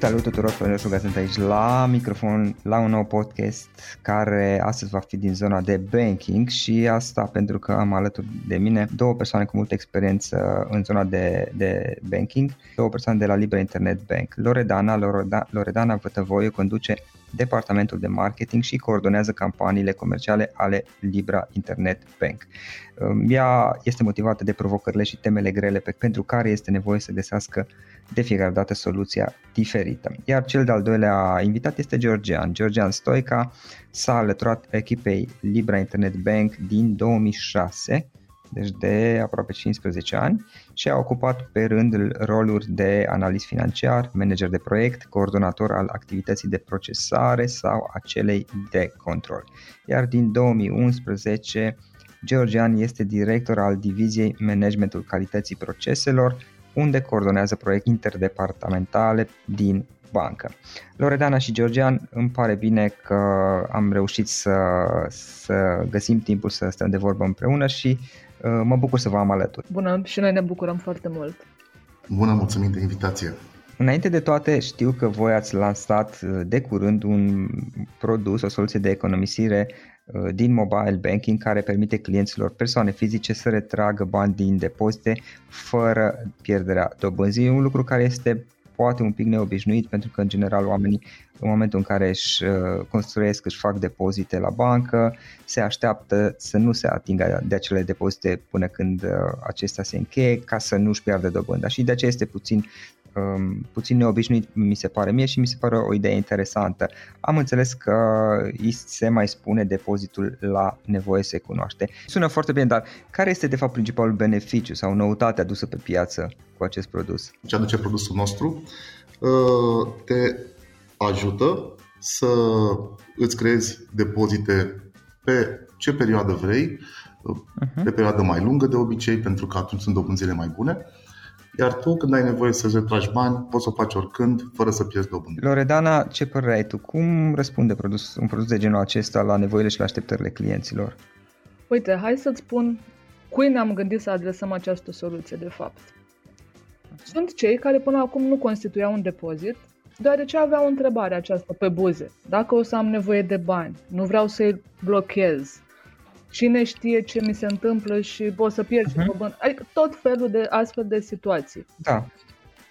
Salut tuturor, Florin Șuga sunt aici la microfon la un nou podcast care astăzi va fi din zona de banking și asta pentru că am alături de mine două persoane cu multă experiență în zona de, de banking, două persoane de la Libra Internet Bank. Loredana, Loredana, Loredana Vătăvoiu conduce departamentul de marketing și coordonează campaniile comerciale ale Libra Internet Bank. Ea este motivată de provocările și temele grele pe, pentru care este nevoie să găsească de fiecare dată soluția diferită. Iar cel de-al doilea invitat este Georgian. Georgian Stoica s-a alăturat echipei Libra Internet Bank din 2006 deci de aproape 15 ani și a ocupat pe rând roluri de analist financiar, manager de proiect, coordonator al activității de procesare sau a celei de control. Iar din 2011 Georgian este director al diviziei Managementul Calității Proceselor, unde coordonează proiecte interdepartamentale din bancă. Loredana și Georgian, îmi pare bine că am reușit să, să găsim timpul să stăm de vorbă împreună și uh, mă bucur să vă am alături. Bună și noi ne bucurăm foarte mult. Bună, mulțumim de invitație. Înainte de toate, știu că voi ați lansat uh, de curând un produs, o soluție de economisire uh, din mobile banking care permite clienților persoane fizice să retragă bani din depozite fără pierderea dobânzii. Un lucru care este poate un pic neobișnuit pentru că în general oamenii în momentul în care își uh, construiesc, își fac depozite la bancă, se așteaptă să nu se atingă de acele depozite până când acestea se încheie ca să nu își piardă dobânda și de aceea este puțin um, puțin neobișnuit mi se pare mie și mi se pare o idee interesantă. Am înțeles că îi se mai spune depozitul la nevoie se cunoaște. Sună foarte bine, dar care este de fapt principalul beneficiu sau noutate adusă pe piață cu acest produs? Ce aduce produsul nostru? Uh, te ajută să îți creezi depozite pe ce perioadă vrei, uh-huh. pe perioadă mai lungă de obicei, pentru că atunci sunt dobânzile mai bune iar tu, când ai nevoie să-ți retragi bani, poți să o faci oricând, fără să pierzi dobândă. Loredana, ce părere ai tu? Cum răspunde produs, un produs de genul acesta la nevoile și la așteptările clienților? Uite, hai să-ți spun cui ne-am gândit să adresăm această soluție, de fapt. Sunt cei care până acum nu constituiau un depozit, deoarece aveau o întrebare aceasta pe buze. Dacă o să am nevoie de bani, nu vreau să-i blochez, cine știe ce mi se întâmplă și o să pierd uh-huh. și Adică tot felul de astfel de situații. Da.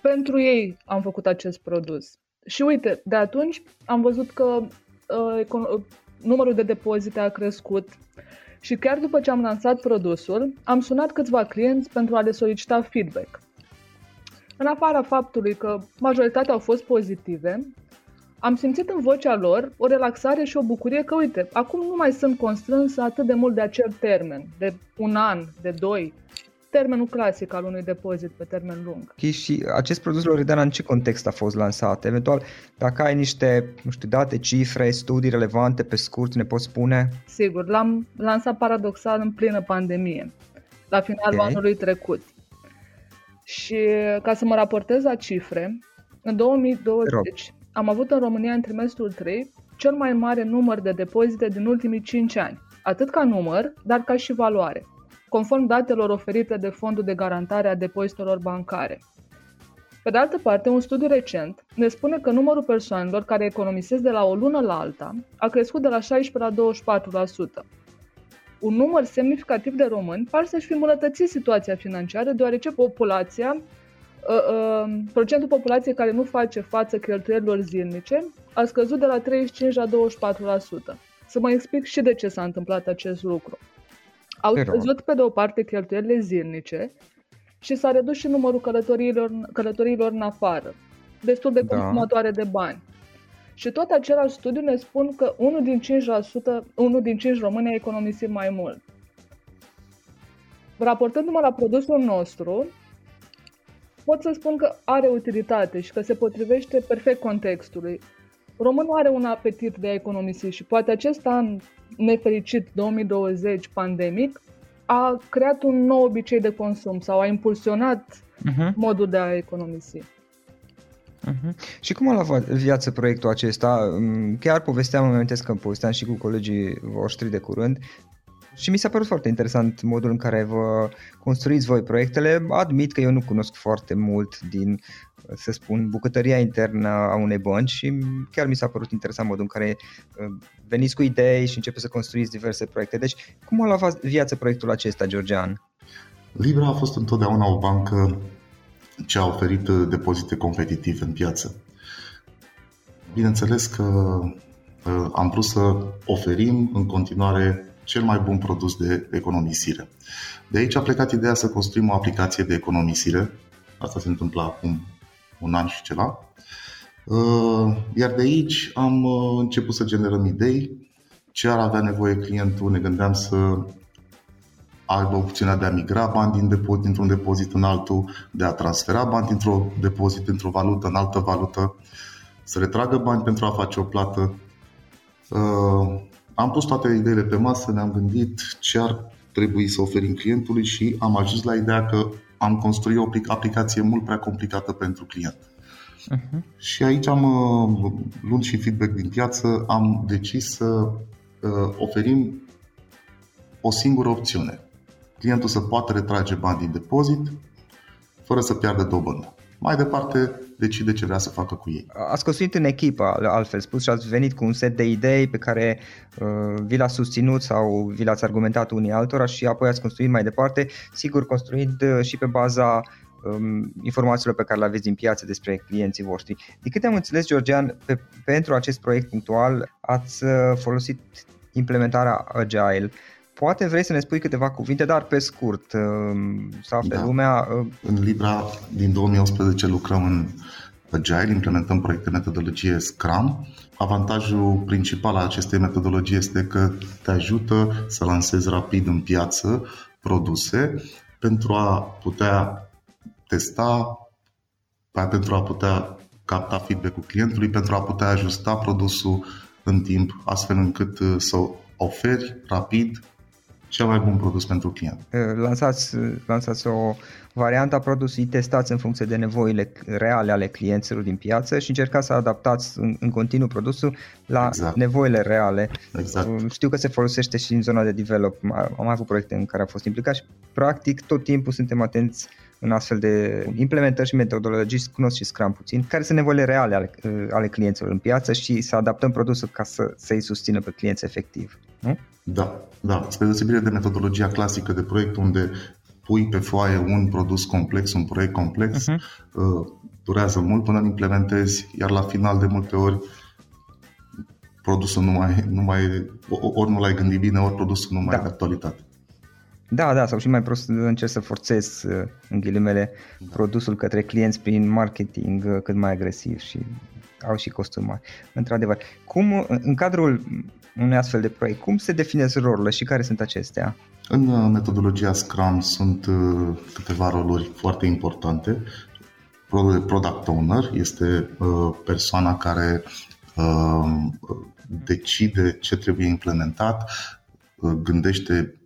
Pentru ei am făcut acest produs. Și uite, de atunci am văzut că uh, numărul de depozite a crescut și chiar după ce am lansat produsul, am sunat câțiva clienți pentru a le solicita feedback. În afara faptului că majoritatea au fost pozitive, am simțit în vocea lor o relaxare și o bucurie că, uite, acum nu mai sunt constrânsă atât de mult de acel termen, de un an, de doi, termenul clasic al unui depozit pe termen lung. Și acest produs, Loredana, în ce context a fost lansat? Eventual, dacă ai niște, nu știu, date, cifre, studii relevante pe scurt, ne poți spune? Sigur, l-am lansat paradoxal în plină pandemie, la finalul okay. anului trecut. Și ca să mă raportez la cifre, în 2020 am avut în România în trimestrul 3 cel mai mare număr de depozite din ultimii 5 ani, atât ca număr, dar ca și valoare, conform datelor oferite de Fondul de Garantare a Depozitelor Bancare. Pe de altă parte, un studiu recent ne spune că numărul persoanelor care economisesc de la o lună la alta a crescut de la 16 la 24%. Un număr semnificativ de români par să-și fi îmbunătățit situația financiară, deoarece populația uh, uh, procentul populației care nu face față cheltuielilor zilnice a scăzut de la 35 la 24%. Să mă explic și de ce s-a întâmplat acest lucru. Au scăzut pe de o parte cheltuielile zilnice și s-a redus și numărul călătoriilor, călătoriilor în afară. destul de da. consumatoare de bani. Și tot același studiu ne spun că unul din 5%, unul din 5 români a economisit mai mult. Raportându-mă la produsul nostru, pot să spun că are utilitate și că se potrivește perfect contextului. Românul are un apetit de a economisi și poate acest an nefericit 2020 pandemic a creat un nou obicei de consum sau a impulsionat uh-huh. modul de a economisi. Uh-huh. Și cum a luat viață proiectul acesta? Mm, chiar povesteam, îmi amintesc că povesteam și cu colegii voștri de curând, și mi s-a părut foarte interesant modul în care vă construiți voi proiectele. Admit că eu nu cunosc foarte mult din, să spun, bucătăria internă a unei bănci și chiar mi s-a părut interesant modul în care uh, veniți cu idei și începeți să construiți diverse proiecte. Deci, cum a luat viață proiectul acesta, Georgian? Libra a fost întotdeauna o bancă ce a oferit depozite competitive în piață. Bineînțeles că uh, am vrut să oferim în continuare cel mai bun produs de economisire. De aici a plecat ideea să construim o aplicație de economisire. Asta se întâmplă acum un an și ceva. Uh, iar de aici am uh, început să generăm idei. Ce ar avea nevoie clientul? Ne gândeam să aibă opțiunea de a migra bani din depozit, dintr-un depozit în altul, de a transfera bani dintr-o depozit într-o valută în altă valută, să retragă bani pentru a face o plată. Uh, am pus toate ideile pe masă, ne-am gândit ce ar trebui să oferim clientului și am ajuns la ideea că am construit o aplicație mult prea complicată pentru client. Uh-huh. Și aici am, uh, luând și feedback din piață, am decis să uh, oferim o singură opțiune. Clientul să poată retrage bani din depozit fără să piardă dobândă. Mai departe, decide ce vrea să facă cu ei. Ați construit în echipă, altfel spus, și ați venit cu un set de idei pe care uh, vi l-ați susținut sau vi l-ați argumentat unii altora și apoi ați construit mai departe, sigur construind uh, și pe baza um, informațiilor pe care le aveți din piață despre clienții voștri. De câte am înțeles, Georgian, pe, pentru acest proiect punctual ați uh, folosit implementarea Agile. Poate vrei să ne spui câteva cuvinte, dar pe scurt, uh, să afle da. lumea. Uh, în Libra din 2018 lucrăm în Agile, implementăm proiecte metodologie Scrum. Avantajul principal al acestei metodologii este că te ajută să lansezi rapid în piață produse pentru a putea testa, pentru a putea capta feedback-ul clientului, pentru a putea ajusta produsul în timp, astfel încât uh, să oferi rapid cel mai bun produs pentru client. Lansați, lansați o variantă a produsului, testați în funcție de nevoile reale ale clienților din piață și încercați să adaptați în, în continuu produsul la exact. nevoile reale. Exact. Știu că se folosește și în zona de develop. Am avut proiecte în care am fost implicat și practic tot timpul suntem atenți în astfel de implementări și metodologii, cunosc și Scrum puțin, care sunt nevoile reale ale, ale clienților în piață și să adaptăm produsul ca să, să-i susțină pe clienți efectiv. Nu? Da, da. Spre deosebire de metodologia clasică de proiect unde pui pe foaie un produs complex, un proiect complex, uh-huh. durează mult până îl implementezi, iar la final de multe ori produsul nu mai, nu mai ori nu l-ai gândit bine, ori produsul nu mai da. e de actualitate. Da, da, sau și mai prost încerc să forțez, în ghilimele, da. produsul către clienți prin marketing uh, cât mai agresiv și au și costuri mari. Într-adevăr, cum, în cadrul unui astfel de proiect, cum se definez rolurile și care sunt acestea? În uh, metodologia Scrum sunt uh, câteva roluri foarte importante. Rolul de product owner este persoana care decide ce trebuie implementat, gândește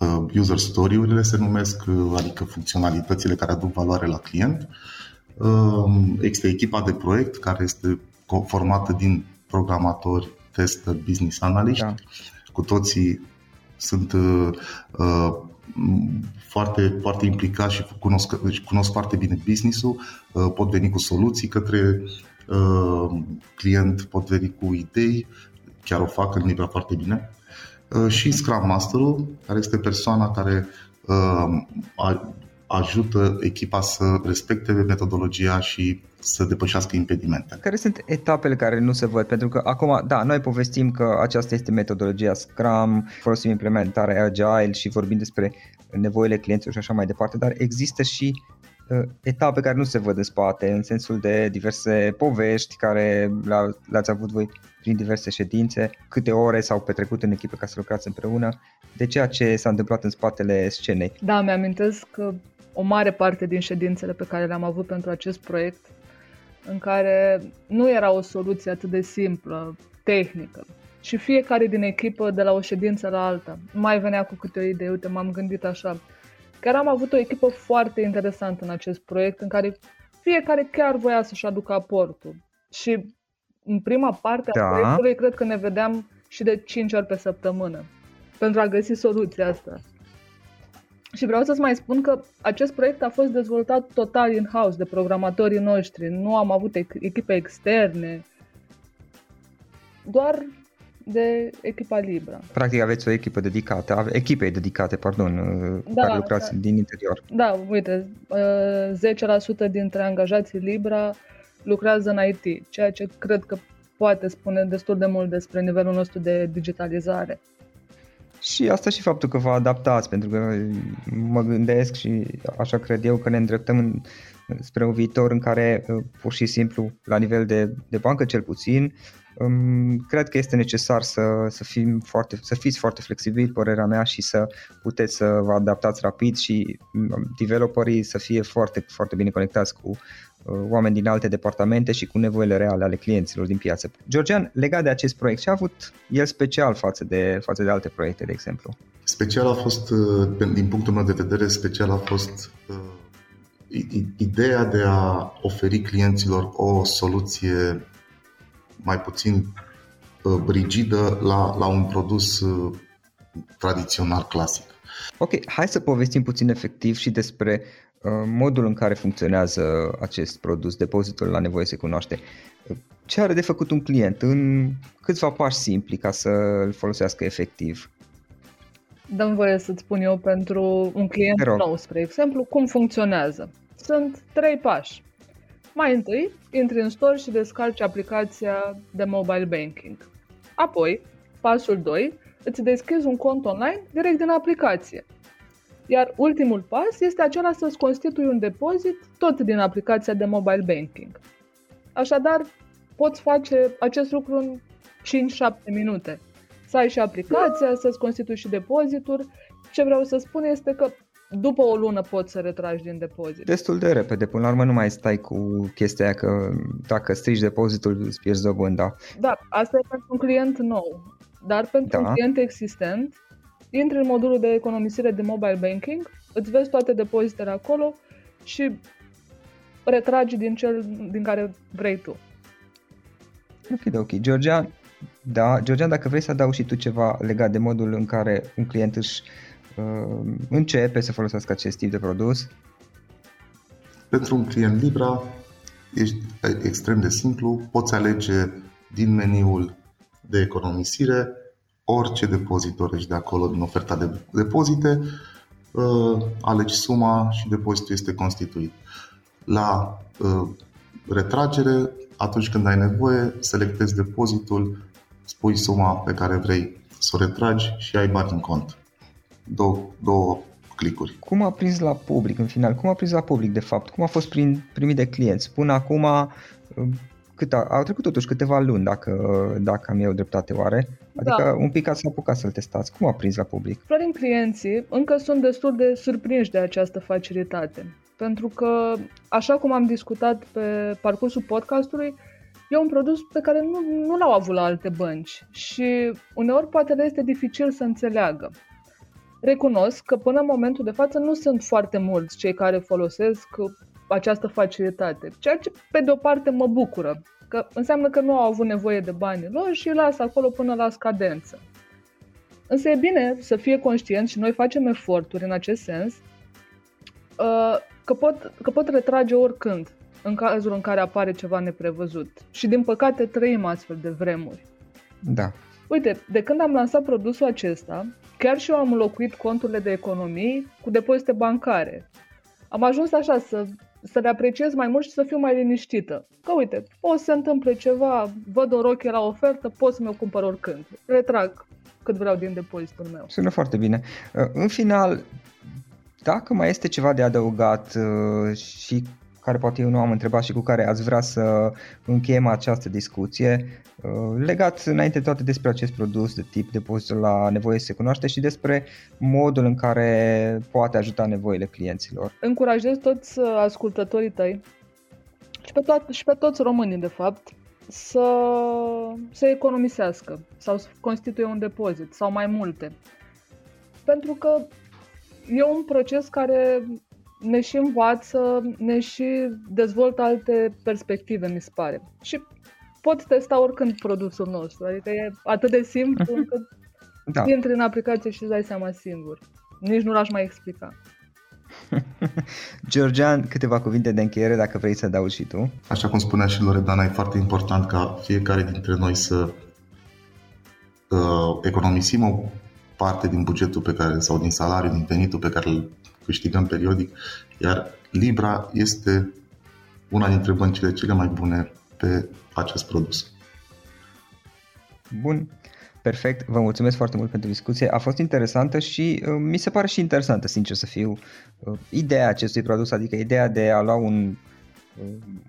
Uh, user story-urile se numesc, uh, adică funcționalitățile care aduc valoare la client. Um, există echipa de proiect care este formată din programatori, tester, business analyst. Da. Cu toții sunt uh, uh, foarte, foarte implicați și cunosc, deci cunosc foarte bine business-ul, uh, pot veni cu soluții către uh, client, pot veni cu idei, chiar o fac în nivel foarte bine. Uh, și Scrum Masterul, care este persoana care uh, ajută echipa să respecte metodologia și să depășească impedimente. Care sunt etapele care nu se văd? Pentru că acum, da, noi povestim că aceasta este metodologia Scrum, folosim implementarea Agile și vorbim despre nevoile clienților și așa mai departe, dar există și uh, etape care nu se văd în spate, în sensul de diverse povești care le-ați avut voi prin diverse ședințe, câte ore s-au petrecut în echipă ca să lucrați împreună, de ceea ce s-a întâmplat în spatele scenei. Da, mi-amintesc că o mare parte din ședințele pe care le-am avut pentru acest proiect, în care nu era o soluție atât de simplă, tehnică, și fiecare din echipă, de la o ședință la alta, mai venea cu câte o idee, uite, m-am gândit așa. Chiar am avut o echipă foarte interesantă în acest proiect, în care fiecare chiar voia să-și aducă aportul. Și în prima parte a da. proiectului, cred că ne vedeam și de 5 ori pe săptămână pentru a găsi soluția asta. Și vreau să-ți mai spun că acest proiect a fost dezvoltat total in-house de programatorii noștri. Nu am avut echipe externe, doar de echipa Libra. Practic aveți o echipă dedicată, echipe dedicate, pardon, uh, da, care lucrați da. din interior. Da, uite, 10% uh, dintre angajații Libra lucrează în IT, ceea ce cred că poate spune destul de mult despre nivelul nostru de digitalizare. Și asta și faptul că vă adaptați, pentru că mă gândesc și așa cred eu că ne îndreptăm în, spre un viitor în care uh, pur și simplu, la nivel de, de bancă cel puțin, cred că este necesar să, să, fim foarte, să fiți foarte flexibili, părerea mea, și să puteți să vă adaptați rapid și developerii să fie foarte, foarte bine conectați cu uh, oameni din alte departamente și cu nevoile reale ale clienților din piață. Georgian, legat de acest proiect, ce a avut el special față de, față de alte proiecte, de exemplu? Special a fost, uh, din punctul meu de vedere, special a fost uh, ideea de a oferi clienților o soluție mai puțin uh, rigidă la, la un produs uh, tradițional clasic. Ok, hai să povestim puțin efectiv și despre uh, modul în care funcționează acest produs, depozitul la nevoie se cunoaște. Ce are de făcut un client în câțiva pași simpli ca să îl folosească efectiv? Dăm voie să-ți spun eu pentru un client nou, spre exemplu, cum funcționează. Sunt trei pași. Mai întâi, intri în store și descarci aplicația de mobile banking. Apoi, pasul 2, îți deschizi un cont online direct din aplicație. Iar ultimul pas este acela să-ți constitui un depozit tot din aplicația de mobile banking. Așadar, poți face acest lucru în 5-7 minute. Să ai și aplicația, să-ți constitui și depozitul. Ce vreau să spun este că după o lună poți să retragi din depozit. Destul de repede, până la urmă nu mai stai cu chestia aia că dacă strici depozitul îți pierzi dobânda. Da, asta e pentru un client nou, dar pentru da. un client existent, intri în modulul de economisire de mobile banking, îți vezi toate depozitele acolo și retragi din cel din care vrei tu. Ok, ok. Georgia, da, Georgia, dacă vrei să adaugi și tu ceva legat de modul în care un client își uh, începe să folosească acest tip de produs? Pentru un client Libra ești extrem de simplu, poți alege din meniul de economisire orice depozit dorești de acolo din oferta de depozite, uh, alegi suma și depozitul este constituit. La uh, retragere, atunci când ai nevoie, selectezi depozitul, spui suma pe care vrei să o retragi și ai bani în cont două, două clicuri. Cum a prins la public în final? Cum a prins la public de fapt? Cum a fost prin, primit de clienți? Până acum um, cât a, au trecut totuși câteva luni dacă, dacă am eu dreptate oare. Adică da. un pic ați apucat să-l testați. Cum a prins la public? Florin clienții încă sunt destul de surprinși de această facilitate. Pentru că, așa cum am discutat pe parcursul podcastului, e un produs pe care nu, nu l-au avut la alte bănci și uneori poate le este dificil să înțeleagă. Recunosc că până în momentul de față nu sunt foarte mulți cei care folosesc această facilitate, ceea ce pe de o parte mă bucură, că înseamnă că nu au avut nevoie de banii lor și îi lasă acolo până la scadență. Însă e bine să fie conștient și noi facem eforturi în acest sens uh, că pot, că pot retrage oricând în cazul în care apare ceva neprevăzut. Și din păcate trăim astfel de vremuri. Da. Uite, de când am lansat produsul acesta, Chiar și eu am înlocuit conturile de economii cu depozite bancare. Am ajuns așa să, să le apreciez mai mult și să fiu mai liniștită. Că uite, o să se întâmple ceva, văd o rochie la ofertă, pot să mi-o cumpăr oricând. Retrag cât vreau din depozitul meu. Sună foarte bine. În final, dacă mai este ceva de adăugat uh, și care poate eu nu am întrebat și cu care ați vrea să încheiem această discuție, uh, legat înainte de toate despre acest produs de tip depozit la nevoie se cunoaște și despre modul în care poate ajuta nevoile clienților. Încurajez toți uh, ascultătorii tăi și pe, toat- și pe toți românii, de fapt, să, să economisească sau să constituie un depozit sau mai multe. Pentru că e un proces care ne și învață, ne și dezvoltă alte perspective, mi se pare. Și poți testa oricând produsul nostru, adică e atât de simplu încât da. intri în aplicație și îți dai seama singur. Nici nu l-aș mai explica. Georgian, câteva cuvinte de încheiere dacă vrei să dau și tu. Așa cum spunea și Loredana, e foarte important ca fiecare dintre noi să uh, economisim o parte din bugetul pe care, sau din salariul, din venitul pe care îl câștigăm periodic, iar Libra este una dintre băncile cele mai bune pe acest produs. Bun, perfect, vă mulțumesc foarte mult pentru discuție, a fost interesantă și uh, mi se pare și interesantă, sincer să fiu, uh, ideea acestui produs, adică ideea de a lua un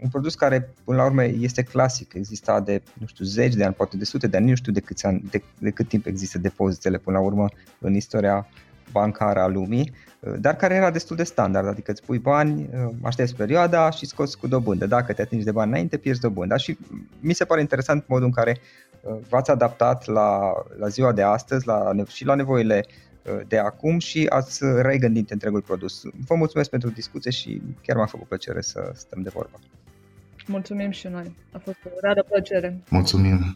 un produs care până la urmă este clasic, exista de, nu știu, zeci de ani, poate de sute de ani, nu știu de cât, ani, de, de cât timp există depozitele până la urmă în istoria bancară a lumii, dar care era destul de standard, adică îți pui bani, aștepți perioada și scoți cu dobândă. Dacă te atingi de bani înainte, pierzi dobândă. Și mi se pare interesant modul în care uh, v-ați adaptat la, la ziua de astăzi la, și la nevoile Uh, de acum și ați regândit întregul produs. Vă mulțumesc pentru discuție și chiar m-a făcut plăcere să stăm de vorbă. Mulțumim și noi. A fost o rară plăcere. Mulțumim.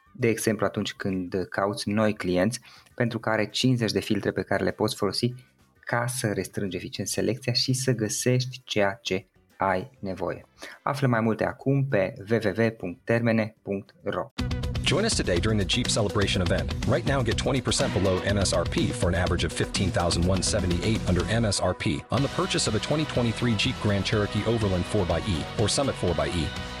de exemplu atunci când cauți noi clienți pentru că are 50 de filtre pe care le poți folosi ca să restrângi eficient selecția și să găsești ceea ce ai nevoie. Află mai multe acum pe www.termene.ro Join us today during the Jeep Celebration event. Right now, get 20% below MSRP for an average of 15178 under MSRP on the purchase of a 2023 Jeep Grand Cherokee Overland 4xE or Summit 4xE.